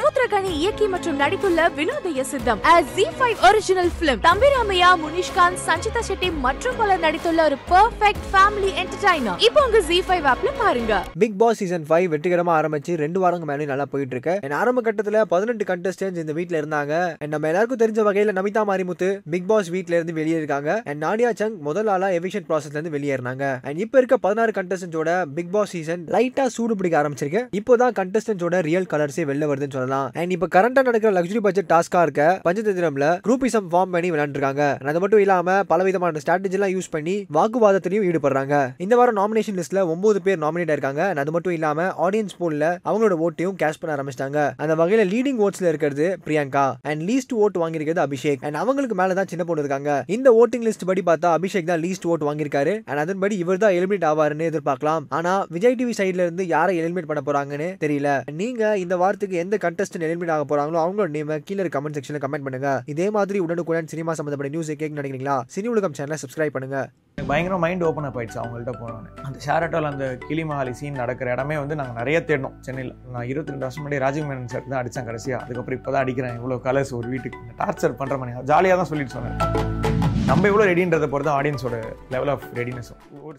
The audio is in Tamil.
சமுத்திரகனி இயக்கி மற்றும் நடித்துள்ள Vinodhaya Sitham G five original film Thambi Ramaiah Munishkanth Sanchita Shetty மற்றும் பலர் நடித்துள்ள ஒரு பெர்ஃபெக்ட் ஃபேமிலி என்டர்டைனர் இப்போ உங்க ஜி ஃபைவ் ஆப்ல பாருங்க. பிக் பாஸ் சீசன் ஃபைவ் வெற்றிகரமா ஆரம்பிச்சு ரெண்டு வாரங்க மேலே நல்லா போயிட்டு இருக்கு. ஆரம்ப கட்டத்துல பதினெட்டு கண்டஸ்டன்ஸ் இந்த வீட்ல இருந்தாங்க. நம்ம எல்லாருக்கும் தெரிஞ்ச வகையில நமிதா மாரிமுத்து பிக் பாஸ் வீட்ல இருந்து வெளியே இருக்காங்க. அண்ட் நாடியா சங் முதல் ஆளா எவிஷன் ப்ராசஸ்ல இருந்து வெளியேறினாங்க அண்ட் இப்போ இருக்க பதினாறு கண்டஸ்டன்ஸோட பிக் பாஸ் சீசன் லைட்டா சூடு பிடிக்க ஆரம்பிச்சிருக்கு. இப்போதான் கண்டஸ்டன்ஸோட ரியல் கலர்ஸே வெளில வருதுன்னு சொல்லலாம். அண்ட் இப்போ கரண்டா நடக்கிற லக்ஸரி பட்ஜெட் டாஸ்கா இருக்க பஞ்சதந்திரம்ல குரூப்பிசம் ஃபார்ம் பண்ணி விளையாண்டுருக்காங்க. அது மட்டும் இல்லாம பல விதமான ஸ்ட்ராட்டஜி எல்லாம் யூஸ் பண்ணி வாக்குவாதத்திலையும் ஈடுபடுறாங்க. இந்த வாரம் நாமினேஷன் லிஸ்ட்ல ஒன்பது பேர் நாமினேட் ஆயிருக்காங்க. அது மட்டும் இல்லாம ஆடியன்ஸ் போல்ல அவங்களோட ஓட்டையும் கேஷ் பண்ண ஆரம்பிச்சிட்டாங்க. அந்த வகையில லீடிங் ஓட்ஸ்ல இருக்கிறது பிரியங்கா. அண்ட் லீஸ்ட் ஓட் வாங்கியிருக்கிறது அபிஷேக். அண்ட் அவங்களுக்கு மேல தான் சின்ன பொண்ணு இருக்காங்க. இந்த ஓட்டிங் லிஸ்ட் படி பார்த்தா அபிஷேக் தான் லீஸ்ட் ஓட் வாங்கியிருக்காரு. அண்ட் அதன்படி இவர் தான் எலிமினேட் ஆவாருன்னு எதிர்பார்க்கலாம். ஆனா விஜய் டிவி சைட்ல இருந்து யாரை எலிமினேட் பண்ண போறாங்கன்னு தெரியல. நீங்க இந்த வாரத்துக்கு எந்த கண்டஸ்டன் எலிமினேட் ஆக போறாங்களோ அவங்களோட நேம் கீழே கமெண்ட் செக்ஷன்ல கமெண்ட் பண்ணுங்க. இதே மாதிரி உடனுக்குடன் சினிமா சம்பந்தப்பட்ட நியூஸ் கேட்க நினைக்கிறீங்களா? சினி உலகம் சேனலை சப்ஸ்கிரைப் பண்ணுங்க. பயங்கர மைண்ட் ஓப்பன் அப் ஆயிடுச்சு அவங்கள்ட்ட போனோன்னே. அந்த ஷேரட்டோவில் அந்த கிளிமஹாலி சீன் நடக்கிற இடமே வந்து நாங்கள் நிறைய தேடணும் சென்னையில். நான் இருபத்தி ரெண்டு வருஷம் முன்னாடி ராஜீவ் மேனன் சார் தான் அடித்தேன் கடைசியாக அதுக்கப்புறம் இப்போ தான் அடிக்கிறேன். இவ்வளோ கலர்ஸ் ஒரு வீட்டுக்கு. டார்ச்சர் பண்ணுற மாதிரி ஜாலியாக தான் சொல்லிட்டு சொன்னேன் நம்ம எவ்வளோ ரெடின்றதை பொறுத்து ஆடியன்ஸோட லெவல் ஆஃப் ரெடினஸ் ஒரு